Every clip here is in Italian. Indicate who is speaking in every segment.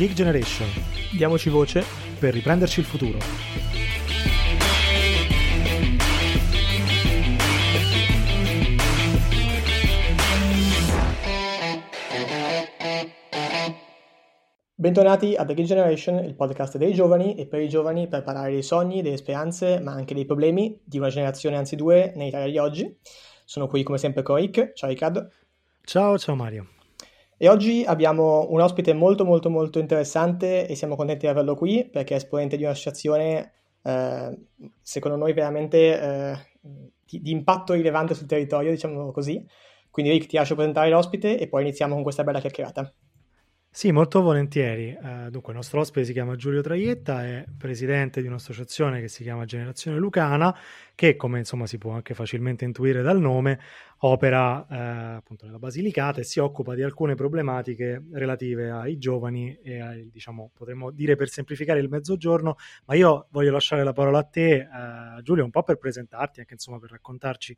Speaker 1: Geek Generation.
Speaker 2: Diamoci voce
Speaker 1: per riprenderci il futuro.
Speaker 2: Bentornati a The Geek Generation, il podcast dei giovani e per i giovani per parlare dei sogni, delle speranze, ma anche dei problemi di una generazione, anzi due, in Italia di oggi. Sono qui come sempre con Rick. Ciao Riccardo.
Speaker 1: Ciao, ciao Mario.
Speaker 2: E oggi abbiamo un ospite molto molto molto interessante e siamo contenti di averlo qui perché è esponente di un'associazione eh, secondo noi veramente eh, di, di, impatto rilevante sul territorio, diciamo così. Quindi Rick ti lascio presentare l'ospite e poi iniziamo con questa bella chiacchierata.
Speaker 1: Sì, molto volentieri. Uh, dunque, il nostro ospite si chiama Giulio Traietta, è presidente di un'associazione che si chiama Generazione Lucana, che, come insomma si può anche facilmente intuire dal nome, opera eh, appunto nella Basilicata e si occupa di alcune problematiche relative ai giovani e ai, diciamo, potremmo dire per semplificare il mezzogiorno, ma io voglio lasciare la parola a te, eh, Giulio, un po' per presentarti, anche insomma per raccontarci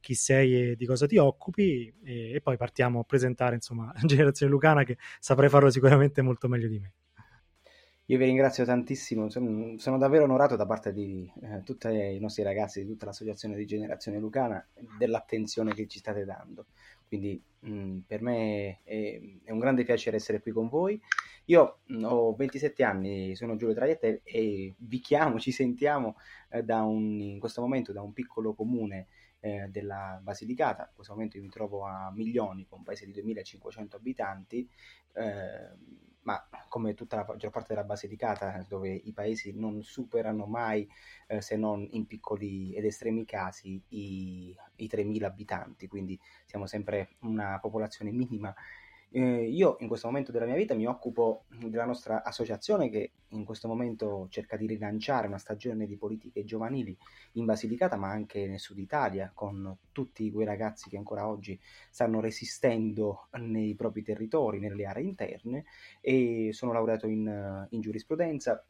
Speaker 1: chi sei e di cosa ti occupi e, e poi partiamo a presentare insomma generazione lucana che saprei farlo sicuramente molto meglio di me.
Speaker 3: Io vi ringrazio tantissimo, sono, davvero onorato da parte di eh, tutti i nostri ragazzi, di tutta l'associazione di Generazione Lucana, dell'attenzione che ci state dando. Quindi mh, mm, per me è, è, un grande piacere essere qui con voi. Io mh, mm, ho 27 anni, sono Giulio Traietta e vi chiamo, ci sentiamo eh, un, in questo momento da un piccolo comune eh, della Basilicata. In questo momento io mi trovo a Milioni, un paese di 2500 abitanti. Eh, ma come tutta la maggior parte della Basilicata, dove i paesi non superano mai, eh, se non in piccoli ed estremi casi, i, i 3.000 abitanti, quindi siamo sempre una popolazione minima eh, io in questo momento della mia vita mi occupo della nostra associazione che in questo momento cerca di rilanciare una stagione di politiche giovanili in Basilicata ma anche nel sud Italia con tutti quei ragazzi che ancora oggi stanno resistendo nei propri territori, nelle aree interne e sono laureato in, in giurisprudenza,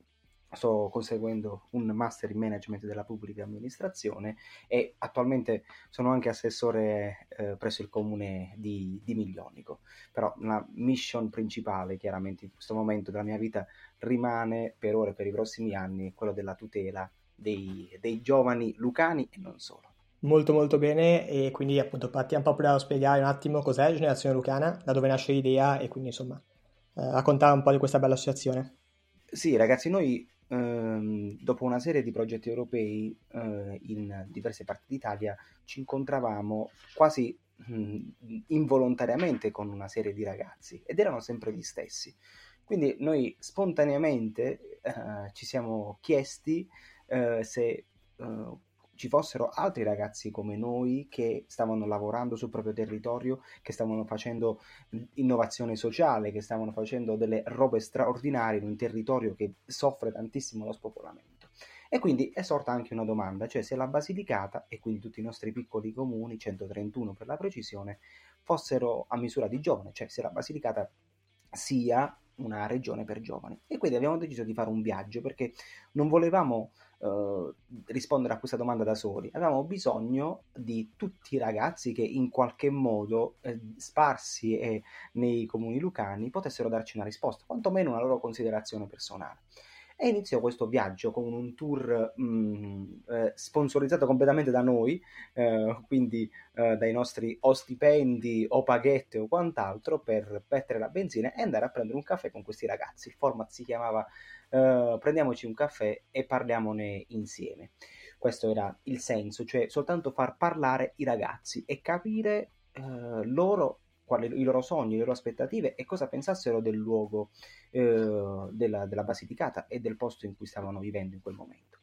Speaker 3: sto conseguendo un master in management della pubblica amministrazione e attualmente sono anche assessore eh, presso il comune di, di, Miglionico. Però la mission principale, chiaramente in questo momento della mia vita, rimane per ora e per i prossimi anni quello della tutela dei, dei giovani lucani e non solo.
Speaker 2: Molto molto bene e quindi appunto partiamo proprio da spiegare un attimo cos'è Generazione Lucana, da dove nasce l'idea e quindi insomma eh, raccontare un po' di questa bella associazione.
Speaker 3: Sì ragazzi, noi ehm, dopo una serie di progetti europei eh, in diverse parti d'Italia ci incontravamo quasi mh, mm, involontariamente con una serie di ragazzi ed erano sempre gli stessi. Quindi noi spontaneamente eh, ci siamo chiesti eh, se eh, ci fossero altri ragazzi come noi che stavano lavorando sul proprio territorio, che stavano facendo innovazione sociale, che stavano facendo delle robe straordinarie in un territorio che soffre tantissimo lo spopolamento. E quindi è sorta anche una domanda, cioè se la Basilicata e quindi tutti i nostri piccoli comuni, 131 per la precisione, fossero a misura di giovane, cioè se la Basilicata sia una regione per giovani. E quindi abbiamo deciso di fare un viaggio perché non volevamo uh, rispondere a questa domanda da soli, avevamo bisogno di tutti i ragazzi che in qualche modo eh, sparsi e nei comuni lucani potessero darci una risposta, quantomeno una loro considerazione personale e iniziò questo viaggio con un tour mh, mm, eh, sponsorizzato completamente da noi, eh, quindi eh, dai nostri o stipendi o paghette o quant'altro per mettere la benzina e andare a prendere un caffè con questi ragazzi. Il format si chiamava eh, Prendiamoci un caffè e parliamone insieme. Questo era il senso, cioè soltanto far parlare i ragazzi e capire eh, loro quali, i loro sogni, le loro aspettative e cosa pensassero del luogo eh, della, della Basilicata e del posto in cui stavano vivendo in quel momento.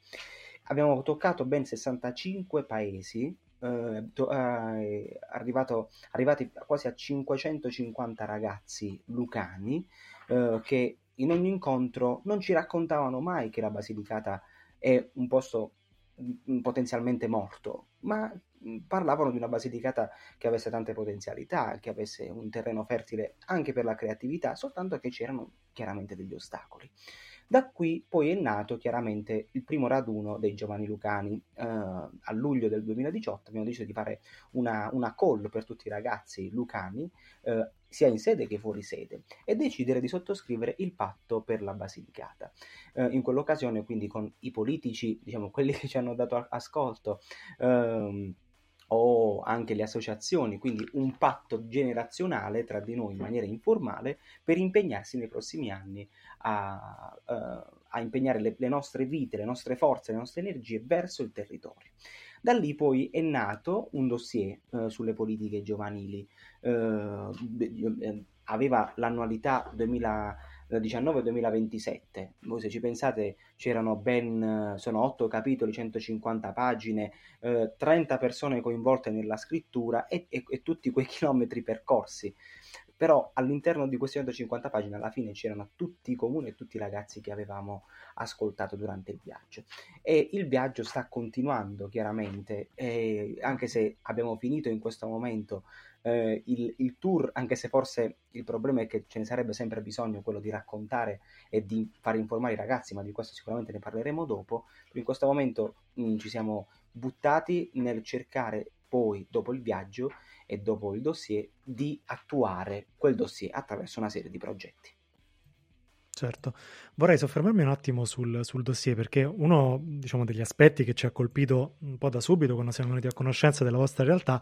Speaker 3: Abbiamo toccato ben 65 paesi, eh, eh, arrivato, arrivati quasi a 550 ragazzi lucani eh, che in ogni incontro non ci raccontavano mai che la Basilicata è un posto mm, potenzialmente morto, ma parlavano di una Basilicata che avesse tante potenzialità, che avesse un terreno fertile anche per la creatività, soltanto che c'erano chiaramente degli ostacoli. Da qui poi è nato chiaramente il primo raduno dei giovani lucani. Eh, a luglio del 2018 abbiamo deciso di fare una, una call per tutti i ragazzi lucani, eh, sia in sede che fuori sede, e decidere di sottoscrivere il patto per la Basilicata. Eh, in quell'occasione, quindi, con i politici, diciamo quelli che ci hanno dato ascolto, ehm, o anche le associazioni, quindi un patto generazionale tra di noi in maniera informale per impegnarsi nei prossimi anni a, uh, a impegnare le, le, nostre vite, le nostre forze, le nostre energie verso il territorio. Da lì poi è nato un dossier uh, sulle politiche giovanili, uh, aveva l'annualità 2000 2019-2027. Voi se ci pensate c'erano ben, sono 8 capitoli, 150 pagine, eh, 30 persone coinvolte nella scrittura e, e, e tutti quei chilometri percorsi. Però all'interno di queste 150 pagine alla fine c'erano tutti i comuni e tutti i ragazzi che avevamo ascoltato durante il viaggio. E il viaggio sta continuando chiaramente. Anche se abbiamo finito in questo momento eh, il, il, tour, anche se forse il problema è che ce ne sarebbe sempre bisogno quello di raccontare e di far informare i ragazzi, ma di questo sicuramente ne parleremo dopo. In questo momento mh, mm, ci siamo buttati nel cercare poi, dopo il viaggio e dopo il dossier, di attuare quel dossier attraverso una serie di progetti.
Speaker 1: Certo, vorrei soffermarmi un attimo sul, sul, dossier perché uno diciamo, degli aspetti che ci ha colpito un po' da subito quando siamo venuti a conoscenza della vostra realtà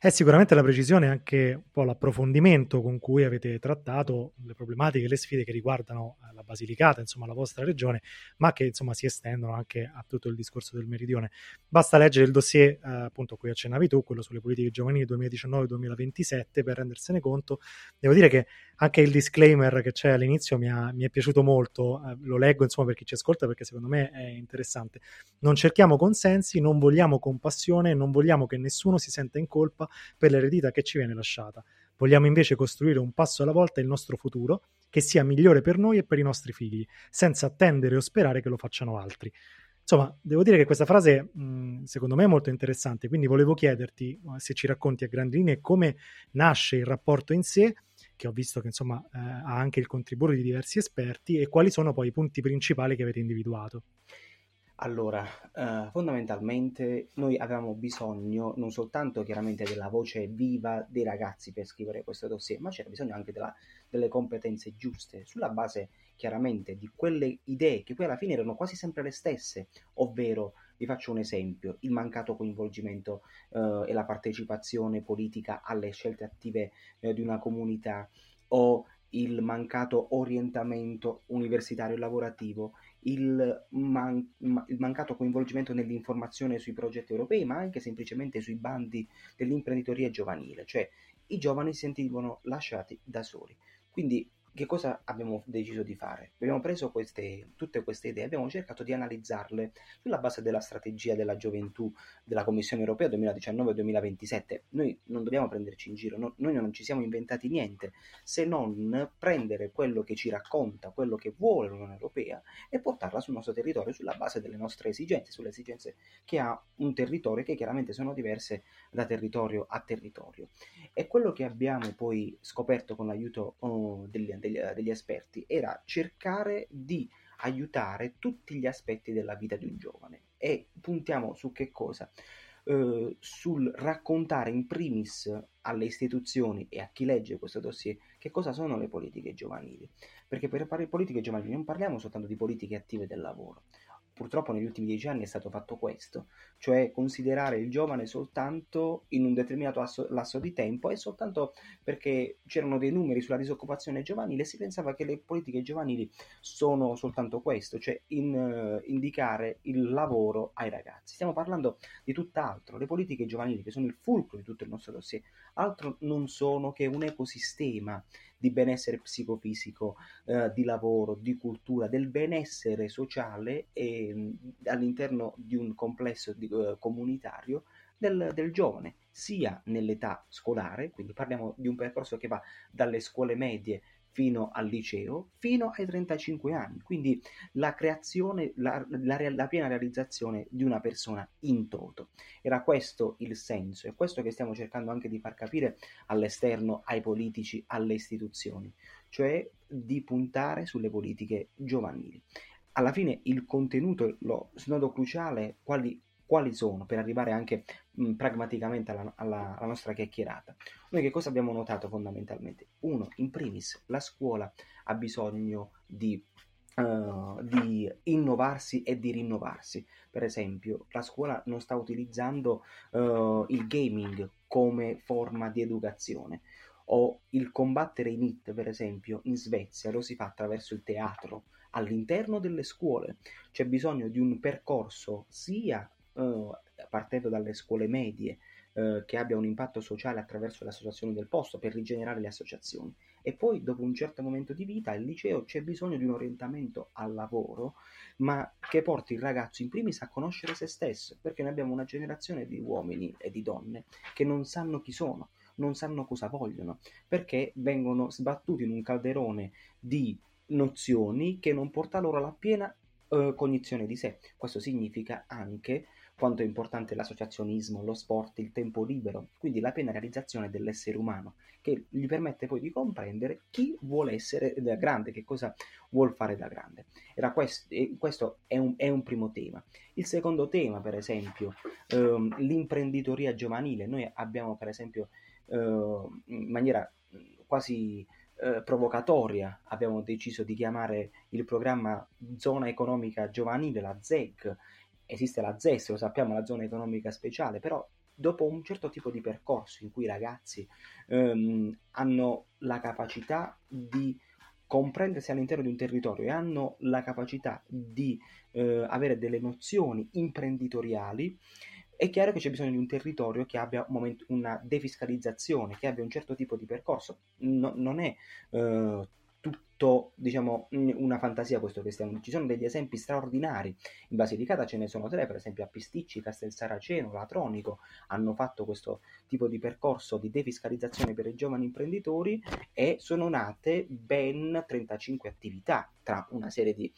Speaker 1: è sicuramente la precisione e anche un po' l'approfondimento con cui avete trattato le problematiche e le sfide che riguardano eh, la Basilicata, insomma la vostra regione, ma che insomma si estendono anche a tutto il discorso del meridione. Basta leggere il dossier eh, appunto a cui accennavi tu, quello sulle politiche giovanili 2019-2027 per rendersene conto. Devo dire che anche il disclaimer che c'è all'inizio mi, ha, mi è piaciuto molto, eh, lo leggo insomma per chi ci ascolta perché secondo me è interessante. Non cerchiamo consensi, non vogliamo compassione, non vogliamo che nessuno si senta in colpa per l'eredità che ci viene lasciata. Vogliamo invece costruire un passo alla volta il nostro futuro che sia migliore per noi e per i nostri figli, senza attendere o sperare che lo facciano altri. Insomma, devo dire che questa frase mh, secondo me è molto interessante, quindi volevo chiederti eh, se ci racconti a grandi linee come nasce il rapporto in sé, che ho visto che insomma eh, ha anche il contributo di diversi esperti, e quali sono poi i punti principali che avete individuato.
Speaker 3: Allora, eh, fondamentalmente noi avevamo bisogno non soltanto chiaramente della voce viva dei ragazzi per scrivere questo dossier, ma c'era bisogno anche della, delle competenze giuste, sulla base chiaramente di quelle idee che poi alla fine erano quasi sempre le stesse, ovvero, vi faccio un esempio, il mancato coinvolgimento eh, e la partecipazione politica alle scelte attive eh, di una comunità o il mancato orientamento universitario e lavorativo, il, man- il, mancato coinvolgimento nell'informazione sui progetti europei, ma anche semplicemente sui bandi dell'imprenditoria giovanile, cioè i giovani si sentivano lasciati da soli. Quindi che cosa abbiamo deciso di fare? Abbiamo preso queste, tutte queste idee, abbiamo cercato di analizzarle sulla base della strategia della gioventù della Commissione europea 2019-2027. Noi non dobbiamo prenderci in giro, no, noi non ci siamo inventati niente se non prendere quello che ci racconta, quello che vuole l'Unione Europea e portarla sul nostro territorio sulla base delle nostre esigenze, sulle esigenze che ha un territorio che chiaramente sono diverse da territorio a territorio. E quello che abbiamo poi scoperto con l'aiuto oh, degli, degli, degli esperti era cercare di aiutare tutti gli aspetti della vita di un giovane e puntiamo su che cosa? Uh, sul raccontare in primis alle istituzioni e a chi legge questo dossier che cosa sono le politiche giovanili. Perché per parlare di politiche giovanili non parliamo soltanto di politiche attive del lavoro, purtroppo negli ultimi dieci anni è stato fatto questo, cioè considerare il giovane soltanto in un determinato lasso, lasso di tempo e soltanto perché c'erano dei numeri sulla disoccupazione giovanile si pensava che le politiche giovanili sono soltanto questo, cioè in, uh, indicare il lavoro ai ragazzi. Stiamo parlando di tutt'altro, le politiche giovanili che sono il fulcro di tutto il nostro dossier, altro non sono che un ecosistema di benessere psicofisico, eh, di lavoro, di cultura, del benessere sociale e, all'interno di un complesso di, eh, comunitario del, del, giovane, sia nell'età scolare, quindi parliamo di un percorso che va dalle scuole medie fino al liceo, fino ai 35 anni. Quindi la creazione, la, la, la, piena realizzazione di una persona in toto. Era questo il senso, e questo che stiamo cercando anche di far capire all'esterno, ai politici, alle istituzioni. cioè di puntare sulle politiche giovanili. Alla fine il contenuto, lo snodo cruciale, quali, quali sono per arrivare anche mh, pragmaticamente alla, alla, alla, nostra chiacchierata. Noi che cosa abbiamo notato fondamentalmente? Uno, in primis, la scuola ha bisogno di Uh, di innovarsi e di rinnovarsi. Per esempio, la scuola non sta utilizzando uh, il gaming come forma di educazione o il combattere in IT, per esempio, in Svezia lo si fa attraverso il teatro all'interno delle scuole. C'è bisogno di un percorso sia uh, partendo dalle scuole medie che abbia un impatto sociale attraverso le associazioni del posto per rigenerare le associazioni e poi dopo un certo momento di vita al liceo c'è bisogno di un orientamento al lavoro, ma che porti il ragazzo in primis a conoscere se stesso, perché noi abbiamo una generazione di uomini e di donne che non sanno chi sono, non sanno cosa vogliono, perché vengono sbattuti in un calderone di nozioni che non porta loro alla piena eh, cognizione di sé. Questo significa anche quanto è importante l'associazionismo, lo sport, il tempo libero, quindi la piena realizzazione dell'essere umano, che gli permette poi di comprendere chi vuole essere da grande, che cosa vuole fare da grande. Era questo, questo è, un, è un primo tema. Il secondo tema, per esempio, ehm, l'imprenditoria giovanile. Noi abbiamo, per esempio, eh, in maniera quasi eh, provocatoria abbiamo deciso di chiamare il programma Zona Economica Giovanile, la ZEG, esiste la ZES, lo sappiamo, la zona economica speciale, però dopo un certo tipo di percorso in cui i ragazzi ehm, hanno la capacità di comprendersi all'interno di un territorio e hanno la capacità di eh, avere delle nozioni imprenditoriali, è chiaro che c'è bisogno di un territorio che abbia un momento, una defiscalizzazione, che abbia un certo tipo di percorso. No, non è eh, tutto, diciamo, una fantasia questo che stiamo Ci sono degli esempi straordinari. In Basilicata ce ne sono tre, per esempio a Pisticci, Castel Saraceno, Latronico hanno fatto questo tipo di percorso di defiscalizzazione per i giovani imprenditori e sono nate ben 35 attività tra una serie di,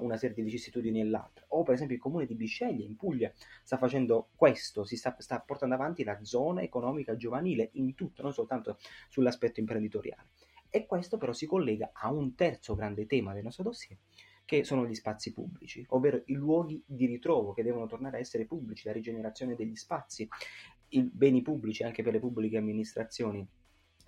Speaker 3: una serie di vicissitudini e l'altra. O per esempio il comune di Bisceglie in Puglia sta facendo questo, si sta, sta portando avanti la zona economica giovanile in tutto, non soltanto sull'aspetto imprenditoriale. E questo però si collega a un terzo grande tema del nostro dossier, che sono gli spazi pubblici, ovvero i luoghi di ritrovo che devono tornare a essere pubblici, la rigenerazione degli spazi, i beni pubblici anche per le pubbliche amministrazioni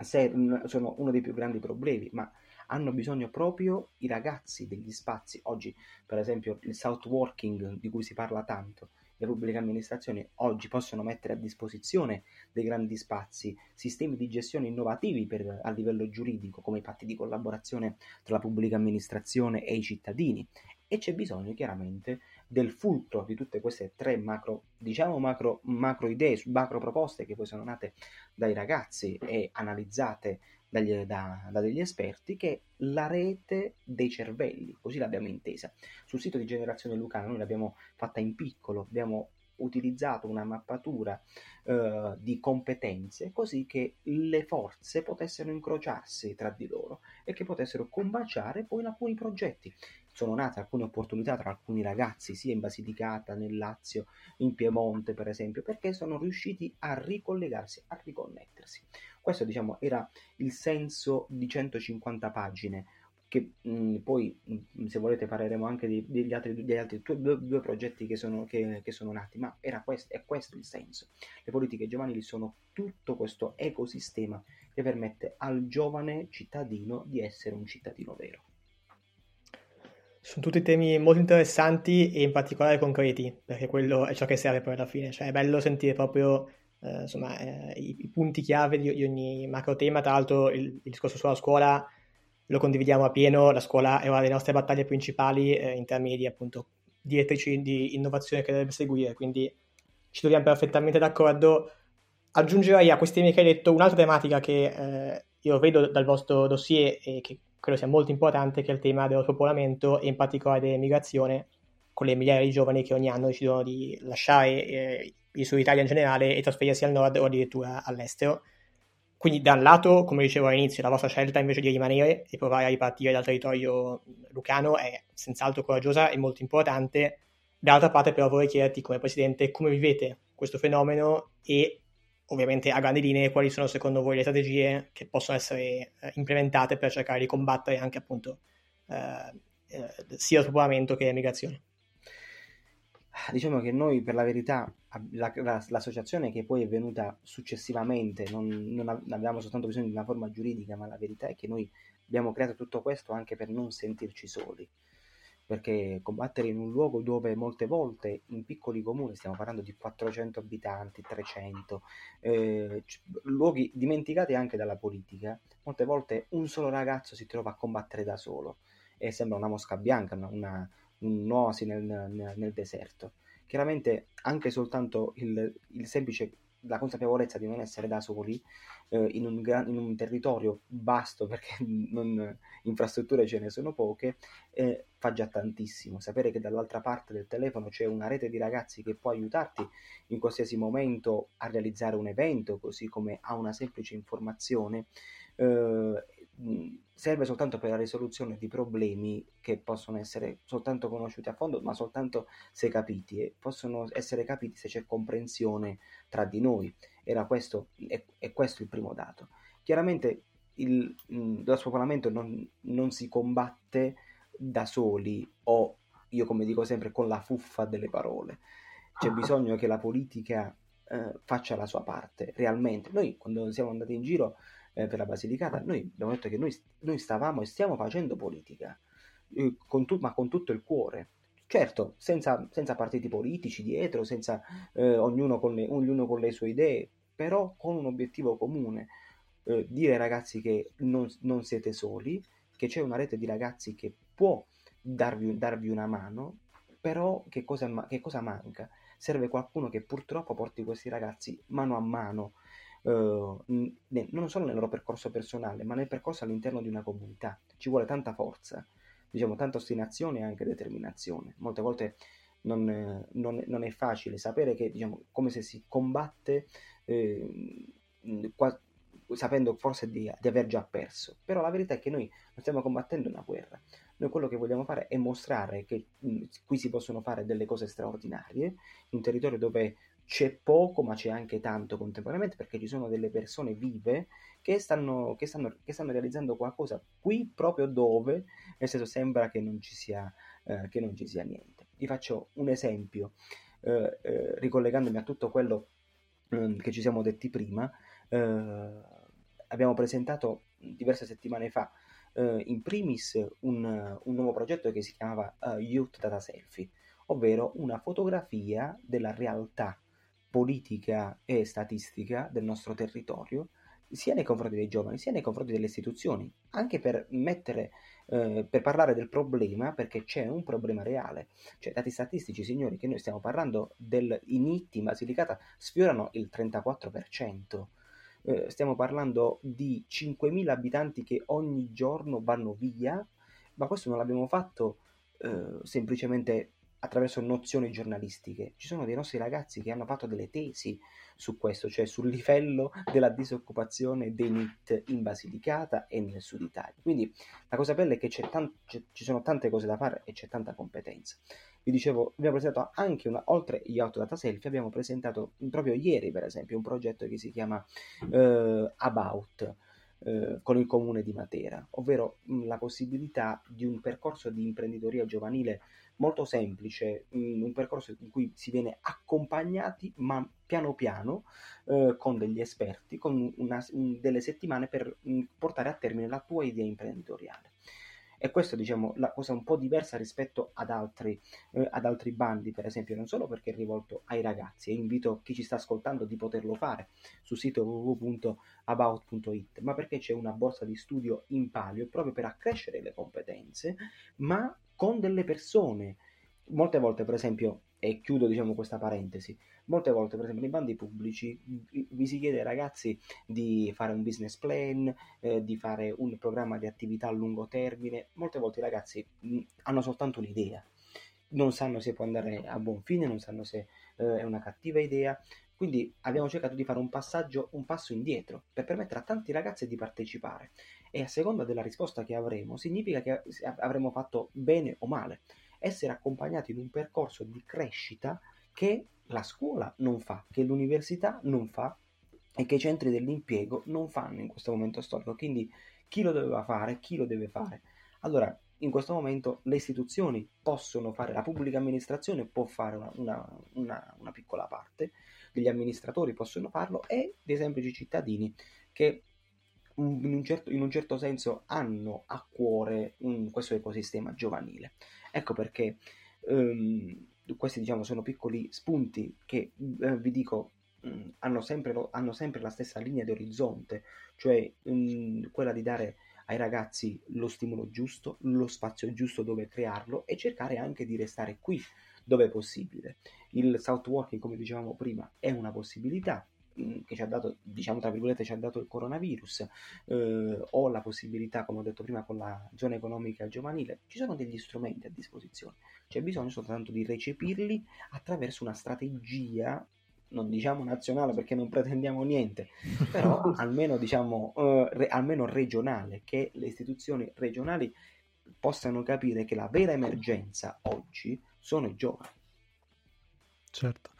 Speaker 3: sono uno dei più grandi problemi, ma hanno bisogno proprio i ragazzi degli spazi. Oggi, per esempio, il South Working di cui si parla tanto, le pubbliche amministrazioni oggi possono mettere a disposizione dei grandi spazi, sistemi di gestione innovativi per, a livello giuridico, come i patti di collaborazione tra la pubblica amministrazione e i cittadini. E c'è bisogno chiaramente del fulcro di tutte queste tre macro, diciamo macro, macro idee, macro proposte che poi sono nate dai ragazzi e analizzate dagli, da, da, degli esperti che è la rete dei cervelli, così l'abbiamo intesa. Sul sito di Generazione Lucana noi l'abbiamo fatta in piccolo, abbiamo utilizzato una mappatura eh, di competenze così che le forze potessero incrociarsi tra di loro e che potessero combaciare poi in alcuni progetti. Sono nate alcune opportunità tra alcuni ragazzi, sia in Basilicata, nel Lazio, in Piemonte per esempio, perché sono riusciti a ricollegarsi, a riconnettersi. Questo diciamo era il senso di 150 pagine che mh, poi mh, se volete parleremo anche di, degli altri, degli altri due, due, progetti che sono, che, che sono nati, ma questo, è questo il senso. Le politiche giovanili sono tutto questo ecosistema che permette al giovane cittadino di essere un cittadino vero.
Speaker 2: Sono tutti temi molto interessanti e in particolare concreti, perché quello è ciò che serve poi alla fine, cioè è bello sentire proprio eh, insomma, eh, i, i, punti chiave di, di, ogni macro tema. Tra l'altro, il, il, discorso sulla scuola lo condividiamo a pieno. La scuola è una delle nostre battaglie principali eh, in termini di appunto direttrici di innovazione che deve seguire. Quindi ci troviamo perfettamente d'accordo. Aggiungerei a questi temi che hai detto un'altra tematica che eh, io vedo dal vostro dossier e che credo sia molto importante, che il tema dello spopolamento e in particolare dell'emigrazione, con le migliaia di giovani che ogni anno decidono di lasciare eh, il Sud Italia in generale e trasferirsi al nord o addirittura all'estero. Quindi da un lato, come dicevo all'inizio, la vostra scelta invece di rimanere e provare a ripartire dal territorio lucano è senz'altro coraggiosa e molto importante. Dall'altra parte però vorrei chiederti come Presidente come vivete questo fenomeno e ovviamente a grandi linee quali sono secondo voi le strategie che possono essere eh, implementate per cercare di combattere anche appunto eh, eh, sia lo spopolamento che l'emigrazione.
Speaker 3: Diciamo che noi per la verità la, la, l'associazione che poi è venuta successivamente non, non, avevamo soltanto bisogno di una forma giuridica, ma la verità è che noi abbiamo creato tutto questo anche per non sentirci soli perché combattere in un luogo dove molte volte in piccoli comuni, stiamo parlando di 400 abitanti, 300, eh, luoghi dimenticati anche dalla politica, molte volte un solo ragazzo si trova a combattere da solo e sembra una mosca bianca, una, un'oasi nel, nel, nel, deserto. Chiaramente anche soltanto il, il semplice la consapevolezza di non essere da soli eh, in, un gran, in, un territorio vasto perché non, infrastrutture ce ne sono poche eh, fa già tantissimo. Sapere che dall'altra parte del telefono c'è una rete di ragazzi che può aiutarti in qualsiasi momento a realizzare un evento così come a una semplice informazione eh, serve soltanto per la risoluzione di problemi che possono essere soltanto conosciuti a fondo, ma soltanto se capiti e possono essere capiti se c'è comprensione tra di noi. Era questo, è, è questo il primo dato. Chiaramente il, lo spopolamento non, non si combatte da soli o io come dico sempre con la fuffa delle parole. C'è bisogno che la politica eh, faccia la sua parte realmente. Noi quando siamo andati in giro eh, per la Basilicata, noi abbiamo detto che noi, noi stavamo e stiamo facendo politica, eh, con tu, ma con tutto il cuore. Certo, senza, senza partiti politici dietro, senza eh, ognuno, con le, ognuno con le sue idee, però con un obiettivo comune. Eh, dire ai ragazzi che non, non, siete soli, che c'è una rete di ragazzi che può darvi, darvi una mano, però che cosa, che cosa, manca? Serve qualcuno che purtroppo porti questi ragazzi mano a mano uh, non solo nel loro percorso personale, ma nel percorso all'interno di una comunità. Ci vuole tanta forza, diciamo, tanta ostinazione e anche determinazione. Molte volte non, non, non è facile sapere che, diciamo, come se si combatte eh, qua, sapendo forse di, di, aver già perso. Però la verità è che noi non stiamo combattendo una guerra. Noi quello che vogliamo fare è mostrare che mh, qui si possono fare delle cose straordinarie in un territorio dove c'è poco ma c'è anche tanto contemporaneamente perché ci sono delle persone vive che stanno, che stanno, che stanno realizzando qualcosa qui proprio dove nel senso sembra che non ci sia, eh, che non ci sia niente. Vi faccio un esempio eh, eh, ricollegandomi a tutto quello mm, che ci siamo detti prima. Eh, abbiamo presentato diverse settimane fa eh, in primis un, un, nuovo progetto che si chiamava uh, Youth Data Selfie, ovvero una fotografia della realtà politica e statistica del nostro territorio, sia nei confronti dei giovani, sia nei confronti delle istituzioni, anche per mettere, eh, per parlare del problema, perché c'è un problema reale. Cioè, dati statistici, signori, che noi stiamo parlando del, i NIT in Basilicata sfiorano il 34%. Eh, stiamo parlando di 5.000 abitanti che ogni giorno vanno via, ma questo non l'abbiamo fatto eh, semplicemente attraverso nozioni giornalistiche. Ci sono dei nostri ragazzi che hanno fatto delle tesi su questo, cioè sul livello della disoccupazione dei NIT in Basilicata e nel sud Italia. Quindi la cosa bella è che tan- ci sono tante cose da fare e c'è tanta competenza. Vi dicevo, abbiamo presentato anche una, oltre gli autodata selfie, abbiamo presentato proprio ieri, per esempio, un progetto che si chiama uh, About eh, con il comune di Matera, ovvero mh, la possibilità di un percorso di imprenditoria giovanile molto semplice, mh, un percorso in cui si viene accompagnati ma piano piano eh, con degli esperti, con una, un, delle settimane per mh, portare a termine la tua idea imprenditoriale. E questa diciamo la cosa un po' diversa rispetto ad altri, eh, ad altri bandi, per esempio, non solo perché è rivolto ai ragazzi, e invito chi ci sta ascoltando di poterlo fare sul sito www.about.it, ma perché c'è una borsa di studio in palio proprio per accrescere le competenze, ma con delle persone. Molte volte, per esempio, e chiudo diciamo questa parentesi, molte volte per esempio nei bandi pubblici vi si chiede ai ragazzi di fare un business plan, eh, di fare un programma di attività a lungo termine, molte volte i ragazzi mh, hanno soltanto un'idea, non sanno se può andare a buon fine, non sanno se eh, è una cattiva idea, quindi abbiamo cercato di fare un passaggio, un passo indietro per permettere a tanti ragazzi di partecipare. E a seconda della risposta che avremo significa che avremo fatto bene o male essere accompagnati in un percorso di crescita che la scuola non fa, che l'università non fa e che i centri dell'impiego non fanno in questo momento storico. Quindi chi lo doveva fare, chi lo deve fare. Allora, in questo momento le istituzioni possono fare, la pubblica amministrazione può fare una, una, una, una piccola parte, gli amministratori possono farlo e dei semplici cittadini che in un certo, in un certo senso hanno a cuore un, questo ecosistema giovanile. Ecco perché um, questi diciamo sono piccoli spunti che eh, vi dico mh, hanno, sempre hanno, sempre la stessa linea di orizzonte, cioè mh, quella di dare ai ragazzi lo stimolo giusto, lo spazio giusto dove crearlo e cercare anche di restare qui dove è possibile. Il south working, come dicevamo prima, è una possibilità, Mm, che ci ha dato, diciamo tra virgolette, ci ha dato il coronavirus, eh, o la possibilità, come ho detto prima, con la zona economica giovanile, ci sono degli strumenti a disposizione, c'è bisogno soltanto di recepirli attraverso una strategia non diciamo nazionale perché non pretendiamo niente, però almeno diciamo eh, re, almeno regionale, che le istituzioni regionali possano capire che la vera emergenza oggi sono i giovani.
Speaker 1: Certo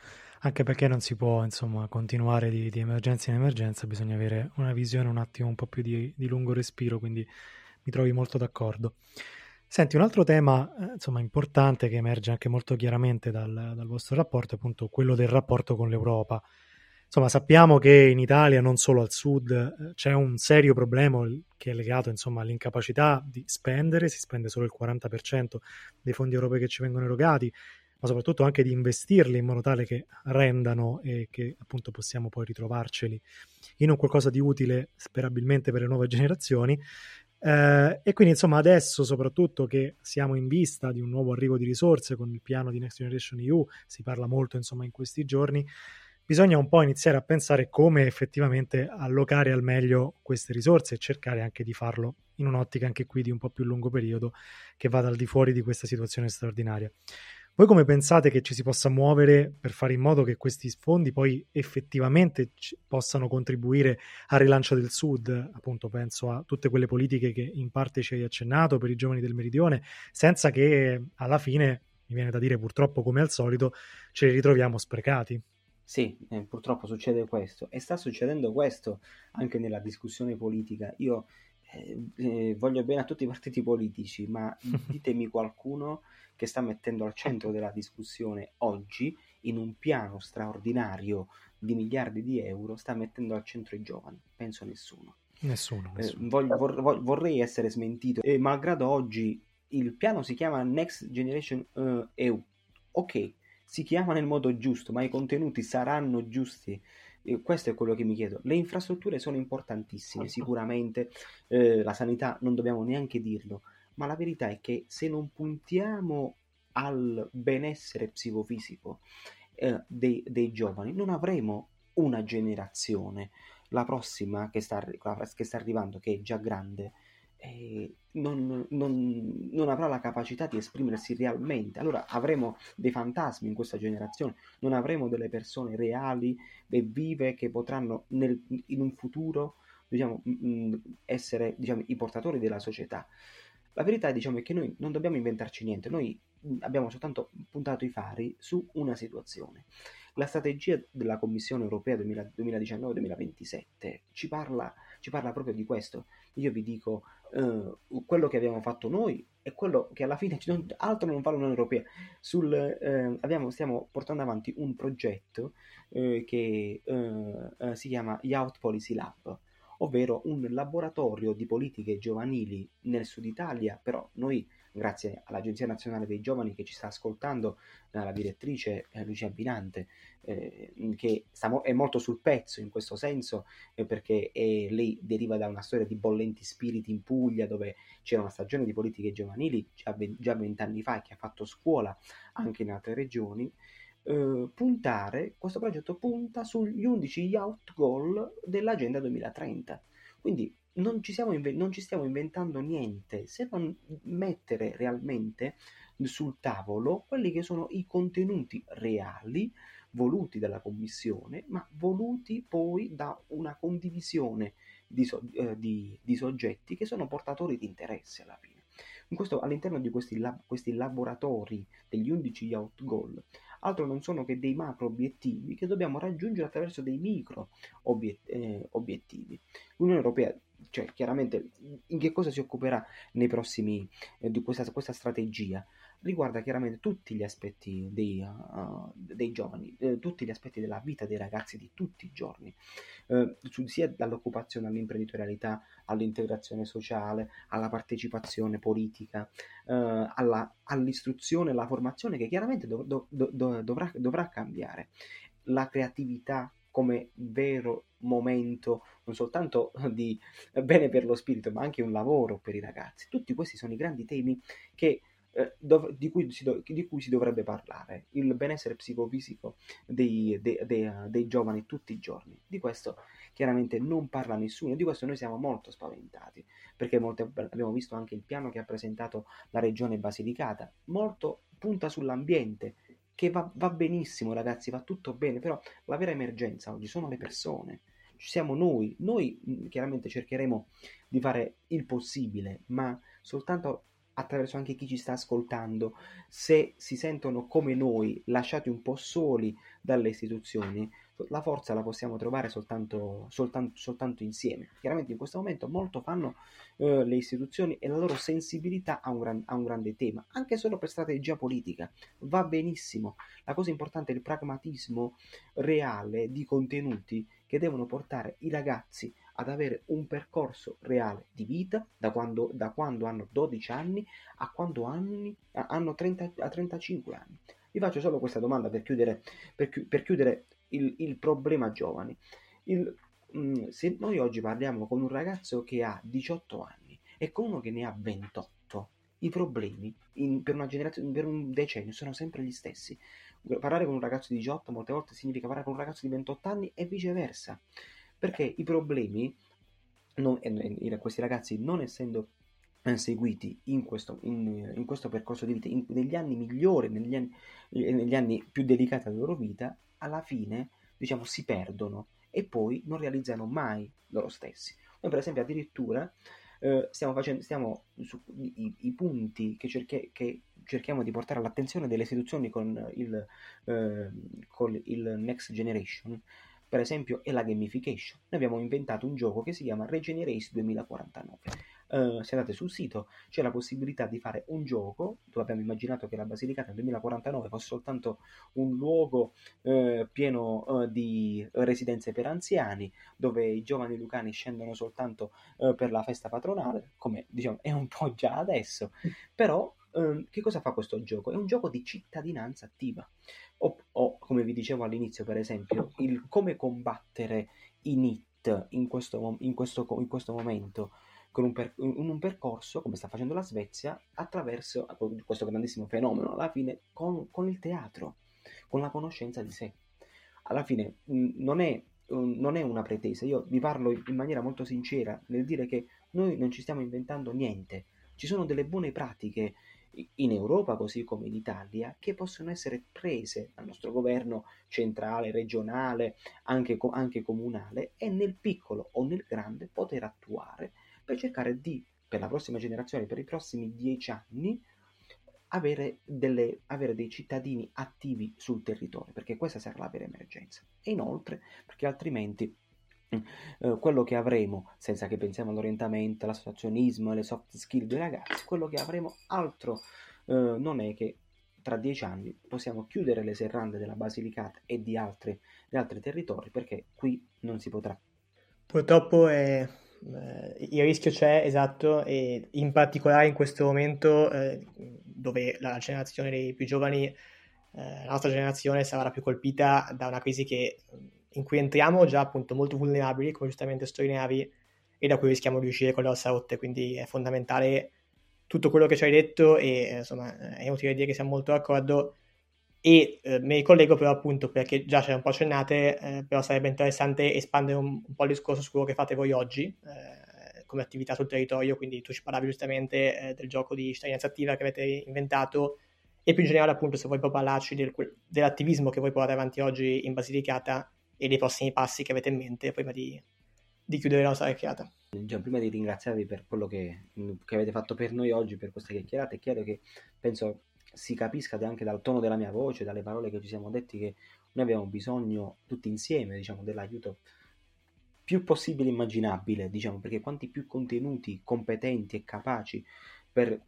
Speaker 1: anche perché non si può insomma continuare di, di, emergenza in emergenza, bisogna avere una visione un attimo un po' più di, di lungo respiro, quindi mi trovi molto d'accordo. Senti, un altro tema eh, insomma, importante che emerge anche molto chiaramente dal, dal, vostro rapporto è appunto quello del rapporto con l'Europa. Insomma, sappiamo che in Italia, non solo al sud, eh, c'è un serio problema che è legato insomma, all'incapacità di spendere, si spende solo il 40% dei fondi europei che ci vengono erogati, ma soprattutto anche di investirli in modo tale che rendano e che appunto possiamo poi ritrovarceli in un qualcosa di utile sperabilmente per le nuove generazioni. Eh, e quindi insomma adesso soprattutto che siamo in vista di un nuovo arrivo di risorse con il piano di Next Generation EU, si parla molto insomma in questi giorni, bisogna un po' iniziare a pensare come effettivamente allocare al meglio queste risorse e cercare anche di farlo in un'ottica anche qui di un po' più lungo periodo che vada al di fuori di questa situazione straordinaria. Voi come pensate che ci si possa muovere per fare in modo che questi fondi poi effettivamente possano contribuire al rilancio del Sud? Appunto, penso a tutte quelle politiche che in parte ci hai accennato per i giovani del Meridione, senza che alla fine, mi viene da dire purtroppo come al solito, ce li ritroviamo sprecati.
Speaker 3: Sì, eh, purtroppo succede questo e sta succedendo questo anche nella discussione politica. Io eh, eh, voglio bene a tutti i partiti politici, ma ditemi qualcuno che sta mettendo al centro della discussione oggi, in un piano straordinario di miliardi di euro, sta mettendo al centro i giovani. Penso nessuno.
Speaker 1: Nessuno. nessuno.
Speaker 3: Eh, voglio, vor, vorrei essere smentito, e malgrado oggi il piano si chiama Next Generation uh, EU. Ok, si chiama nel modo giusto, ma i contenuti saranno giusti. Questo è quello che mi chiedo. Le infrastrutture sono importantissime, sicuramente, eh, la sanità non dobbiamo neanche dirlo, ma la verità è che se non puntiamo al benessere psicofisico eh, dei, dei, giovani, non avremo una generazione, la prossima che sta, che sta arrivando, che è già grande, eh, non, non, non, avrà la capacità di esprimersi realmente. Allora avremo dei fantasmi in questa generazione, non avremo delle persone reali e vive che potranno nel, in un futuro diciamo, essere diciamo, i portatori della società. La verità diciamo, è che noi non dobbiamo inventarci niente, noi abbiamo soltanto puntato i fari su una situazione. La strategia della Commissione europea 2019-2027 ci parla, ci parla proprio di questo. Io vi dico, eh, quello che abbiamo fatto noi è quello che alla fine non, altro non fa l'Unione Europea. Sul, eh, abbiamo, stiamo portando avanti un progetto eh, che eh, eh, si chiama Youth Policy Lab ovvero un laboratorio di politiche giovanili nel sud Italia, però noi grazie all'Agenzia Nazionale dei Giovani che ci sta ascoltando, la direttrice eh, Lucia Binante, eh, che sta, è molto sul pezzo in questo senso, eh, perché è, lei deriva da una storia di bollenti spiriti in Puglia, dove c'era una stagione di politiche giovanili già vent'anni fa e che ha fatto scuola anche in altre regioni. Eh, puntare, questo progetto punta sugli 11 youth goal dell'Agenda 2030. Quindi non ci, inve- non ci stiamo inventando niente se non mettere realmente sul tavolo quelli che sono i contenuti reali voluti dalla commissione, ma voluti poi da una condivisione di, so- eh, di, di soggetti che sono portatori di interesse alla fine. Questo, all'interno di questi, lab- questi, laboratori degli 11 Youth Goal altro non sono che dei macro obiettivi che dobbiamo raggiungere attraverso dei micro obiet- eh, obiettivi. L'Unione Europea cioè chiaramente in che cosa si occuperà nei prossimi eh, di questa, questa strategia riguarda chiaramente tutti gli aspetti dei, uh, dei giovani, eh, tutti gli aspetti della vita dei ragazzi di tutti i giorni, eh, sia dall'occupazione all'imprenditorialità, all'integrazione sociale, alla partecipazione politica, eh, alla, all'istruzione, alla formazione che chiaramente dov- dov- dov- dovrà, dovrà cambiare. La creatività come vero momento non soltanto di bene per lo spirito, ma anche un lavoro per i ragazzi. Tutti questi sono i grandi temi che eh, dov- di, cui do- di, cui si dovrebbe parlare, il benessere psicofisico dei, dei, dei, dei, giovani tutti i giorni. Di questo chiaramente non parla nessuno, di questo noi siamo molto spaventati, perché molte, abbiamo visto anche il piano che ha presentato la regione Basilicata, molto punta sull'ambiente, che va, va benissimo ragazzi, va tutto bene, però la vera emergenza oggi sono le persone ci siamo noi. Noi chiaramente cercheremo di fare il possibile, ma soltanto attraverso anche chi ci sta ascoltando, se si sentono come noi, lasciati un po' soli dalle istituzioni, la forza la possiamo trovare soltanto, soltanto, soltanto insieme. Chiaramente in questo momento molto fanno eh, le istituzioni e la loro sensibilità a un, gran, a un, grande tema, anche solo per strategia politica. Va benissimo. La cosa importante è il pragmatismo reale di contenuti che devono portare i ragazzi ad avere un percorso reale di vita da quando, da quando hanno 12 anni a quando anni, hanno 30, a 35 anni. Vi faccio solo questa domanda per chiudere, per, per chiudere il, il, problema giovani. Il, mh, mm, se noi oggi parliamo con un ragazzo che ha 18 anni e con uno che ne ha 28, i problemi in, per per un decennio sono sempre gli stessi. Parlare con un ragazzo di 18 molte volte significa parlare con un ragazzo di 28 anni e viceversa perché i problemi, non, eh, questi ragazzi non essendo seguiti in questo, in, in questo percorso di vita, in, negli anni migliori, negli anni, eh, negli anni più delicati della loro vita, alla fine diciamo si perdono e poi non realizzano mai loro stessi. Noi per esempio addirittura eh, stiamo facendo stiamo su i, i punti che, cerchi, che, cerchiamo di portare all'attenzione delle istituzioni con il, eh, con il Next Generation per esempio, è la gamification. Noi abbiamo inventato un gioco che si chiama Regenerate 2049. Uh, se andate sul sito c'è la possibilità di fare un gioco dove abbiamo immaginato che la Basilicata nel 2049 fosse soltanto un luogo uh, pieno uh, di residenze per anziani dove i giovani lucani scendono soltanto eh, per la festa patronale come diciamo è un po' già adesso però ehm, che cosa fa questo gioco? È un gioco di cittadinanza attiva o, o, come vi dicevo all'inizio, per esempio, il come combattere i NIT in questo, in questo, in questo momento con un, per, in un percorso, come sta facendo la Svezia, attraverso questo grandissimo fenomeno, alla fine con, con il teatro, con la conoscenza di sé. Alla fine non è, non è una pretesa, io vi parlo in maniera molto sincera nel dire che noi non ci stiamo inventando niente, ci sono delle buone pratiche in Europa così come in Italia che possono essere prese dal nostro governo centrale, regionale, anche, anche comunale e nel piccolo o nel grande poter attuare per cercare di, per la prossima generazione, per i prossimi dieci anni, avere, delle, avere, dei cittadini attivi sul territorio, perché questa sarà la vera emergenza. E inoltre, perché altrimenti eh, quello che avremo, senza che pensiamo all'orientamento, all'associazionismo, alle soft skill dei ragazzi, quello che avremo altro eh, non è che tra dieci anni possiamo chiudere le serrande della Basilicata e di altri, di altri territori perché qui non si potrà.
Speaker 2: Purtroppo è, eh, il rischio c'è, esatto, e in particolare in questo momento eh, dove la generazione dei più giovani, eh, la nostra generazione sarà più colpita da una crisi che in cui entriamo già appunto molto vulnerabili, come giustamente sottolineavi, e da cui rischiamo di uscire con le ossa rotte, quindi è fondamentale tutto quello che ci hai detto e eh, insomma è inutile dire che siamo molto d'accordo. E eh, mi ricollego però appunto perché già c'è un po' accennate, eh, però sarebbe interessante espandere un, un, po' il discorso su quello che fate voi oggi eh, come attività sul territorio, quindi tu ci parlavi giustamente eh, del gioco di cittadinanza attiva che avete inventato e più in generale appunto se vuoi proprio parlarci del, dell'attivismo che vuoi portare avanti oggi in Basilicata e dei prossimi passi che avete in mente prima di, di chiudere la nostra chiacchierata.
Speaker 3: Già, prima di ringraziarvi per quello che, che, avete fatto per noi oggi, per questa chiacchierata, è chiaro che penso si capisca anche dal tono della mia voce, dalle parole che ci siamo detti, che noi abbiamo bisogno tutti insieme, diciamo, dell'aiuto più possibile immaginabile, diciamo, perché quanti più contenuti competenti e capaci per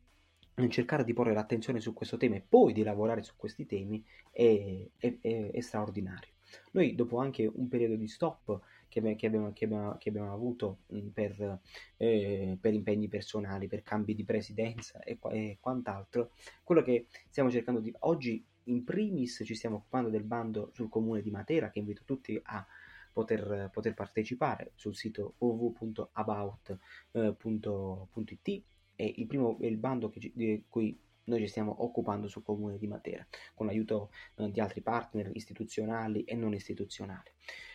Speaker 3: cercare di porre l'attenzione su questo tema e poi di lavorare su questi temi è, è, è, è straordinario. Noi dopo anche un periodo di stop che, che, abbiamo, che, abbiamo, che abbiamo, avuto per, eh, per, impegni personali, per cambi di presidenza e, e, quant'altro, quello che stiamo cercando di... Oggi in primis ci stiamo occupando del bando sul comune di Matera, che invito tutti a poter, poter partecipare sul sito www.about.it e il primo il bando che, di cui noi ci stiamo occupando sul comune di Matera con l'aiuto eh, di altri partner istituzionali e non istituzionali.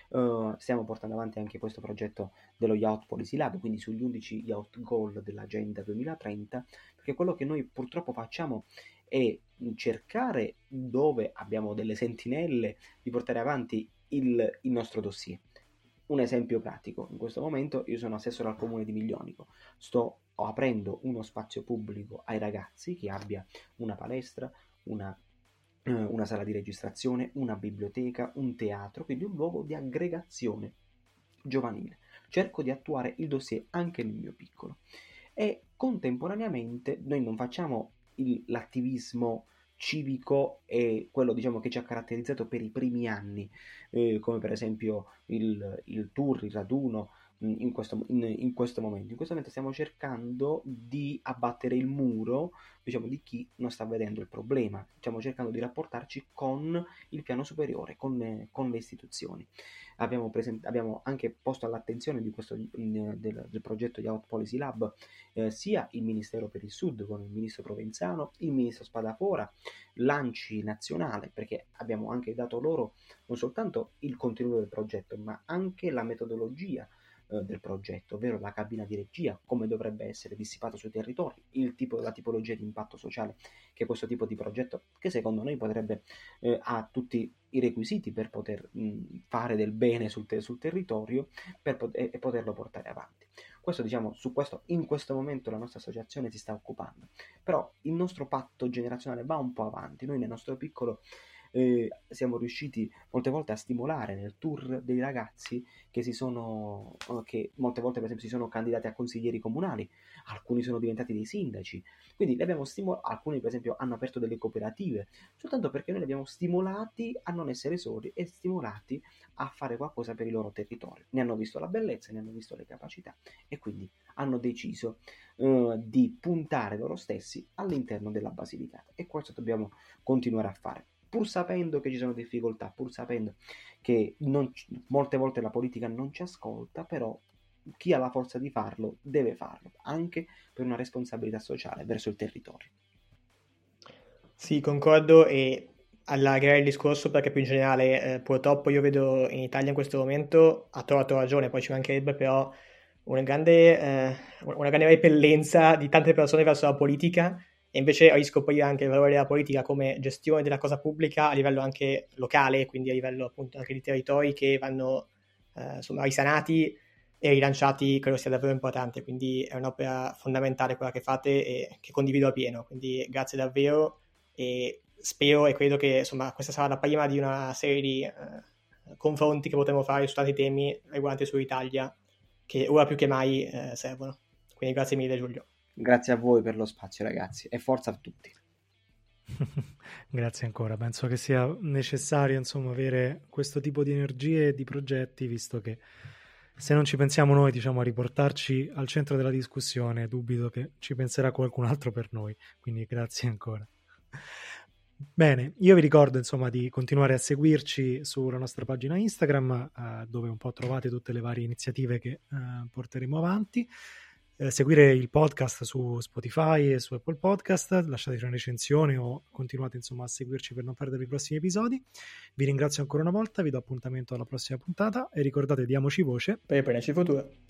Speaker 3: Uh, stiamo portando avanti anche questo progetto dello Youth Policy Lab, quindi sugli 11 Youth Goal dell'Agenda 2030, perché quello che noi purtroppo facciamo è cercare dove abbiamo delle sentinelle di portare avanti il, il nostro dossier. Un esempio pratico, in questo momento io sono assessore al comune di Miglionico, sto aprendo uno spazio pubblico ai ragazzi che abbia una palestra, una eh, una sala di registrazione, una biblioteca, un teatro, quindi un luogo di aggregazione giovanile. Cerco di attuare il dossier anche nel mio piccolo. E contemporaneamente noi non facciamo il, l'attivismo civico e quello diciamo, che ci ha caratterizzato per i primi anni, eh, come per esempio il, il tour, il raduno, in questo, in, in questo, momento. In questo momento stiamo cercando di abbattere il muro, diciamo, di chi non sta vedendo il problema. Stiamo cercando di rapportarci con il piano superiore, con, con le istituzioni. Abbiamo, present- abbiamo, anche posto all'attenzione di questo, del, del, progetto di Out Policy Lab eh, sia il Ministero per il Sud con il Ministro Provenzano, il Ministro Spadafora, l'ANCI nazionale, perché abbiamo anche dato loro non soltanto il contenuto del progetto, ma anche la metodologia eh, del progetto, ovvero la cabina di regia, come dovrebbe essere dissipato sui territori, tipo, la tipologia di impatto sociale che questo tipo di progetto, che secondo noi potrebbe, eh, ha tutti i requisiti per poter mh, fare del bene sul, te- sul territorio pot- e-, e poterlo portare avanti. Questo, diciamo, su questo in questo momento la nostra associazione si sta occupando. Però il nostro patto generazionale va un po' avanti. Noi nel nostro piccolo eh, siamo riusciti molte volte a stimolare nel tour dei ragazzi che si sono, eh, che molte volte per esempio si sono candidati a consiglieri comunali, alcuni sono diventati dei sindaci, quindi li abbiamo stimolati, alcuni per esempio hanno aperto delle cooperative, soltanto perché noi li abbiamo stimolati a non essere soli e stimolati a fare qualcosa per il loro territorio. Ne hanno visto la bellezza, ne hanno visto le capacità e quindi hanno deciso uh, di puntare loro stessi all'interno della Basilicata. E questo dobbiamo continuare a fare pur sapendo che ci sono difficoltà, pur sapendo che non, molte volte la politica non ci ascolta, però chi ha la forza di farlo deve farlo, anche per una responsabilità sociale verso il territorio.
Speaker 2: Sì, concordo e allargare il discorso perché più in generale eh, purtroppo io vedo in Italia in questo momento, ha trovato ragione, poi ci mancherebbe però una grande, eh, una grande repellenza di tante persone verso la politica e invece riscoprire anche il valore della politica come gestione della cosa pubblica a livello anche locale, quindi a livello appunto anche di territori che vanno eh, insomma risanati e rilanciati, credo sia davvero importante, quindi è un'opera fondamentale quella che fate e che condivido a pieno, quindi grazie davvero e spero e credo che insomma questa sarà la prima di una serie di eh, confronti che potremo fare su tanti temi riguardanti sull'Italia che ora più che mai eh, servono. Quindi grazie mille Giulio.
Speaker 3: Grazie a voi per lo spazio, ragazzi, e forza a tutti.
Speaker 1: Grazie ancora, penso che sia necessario insomma avere questo tipo di energie e di progetti, visto che se non ci pensiamo noi diciamo a riportarci al centro della discussione, dubito che ci penserà qualcun altro per noi, quindi grazie ancora. Bene, io vi ricordo insomma di continuare a seguirci sulla nostra pagina Instagram, eh, dove un po' trovate tutte le varie iniziative che eh, porteremo avanti eh, seguire il podcast su Spotify e su Apple Podcast, lasciateci una recensione o continuate insomma a seguirci per non perdere i prossimi episodi. Vi ringrazio ancora una volta, vi do appuntamento alla prossima puntata e ricordate diamoci voce
Speaker 2: per il futuro.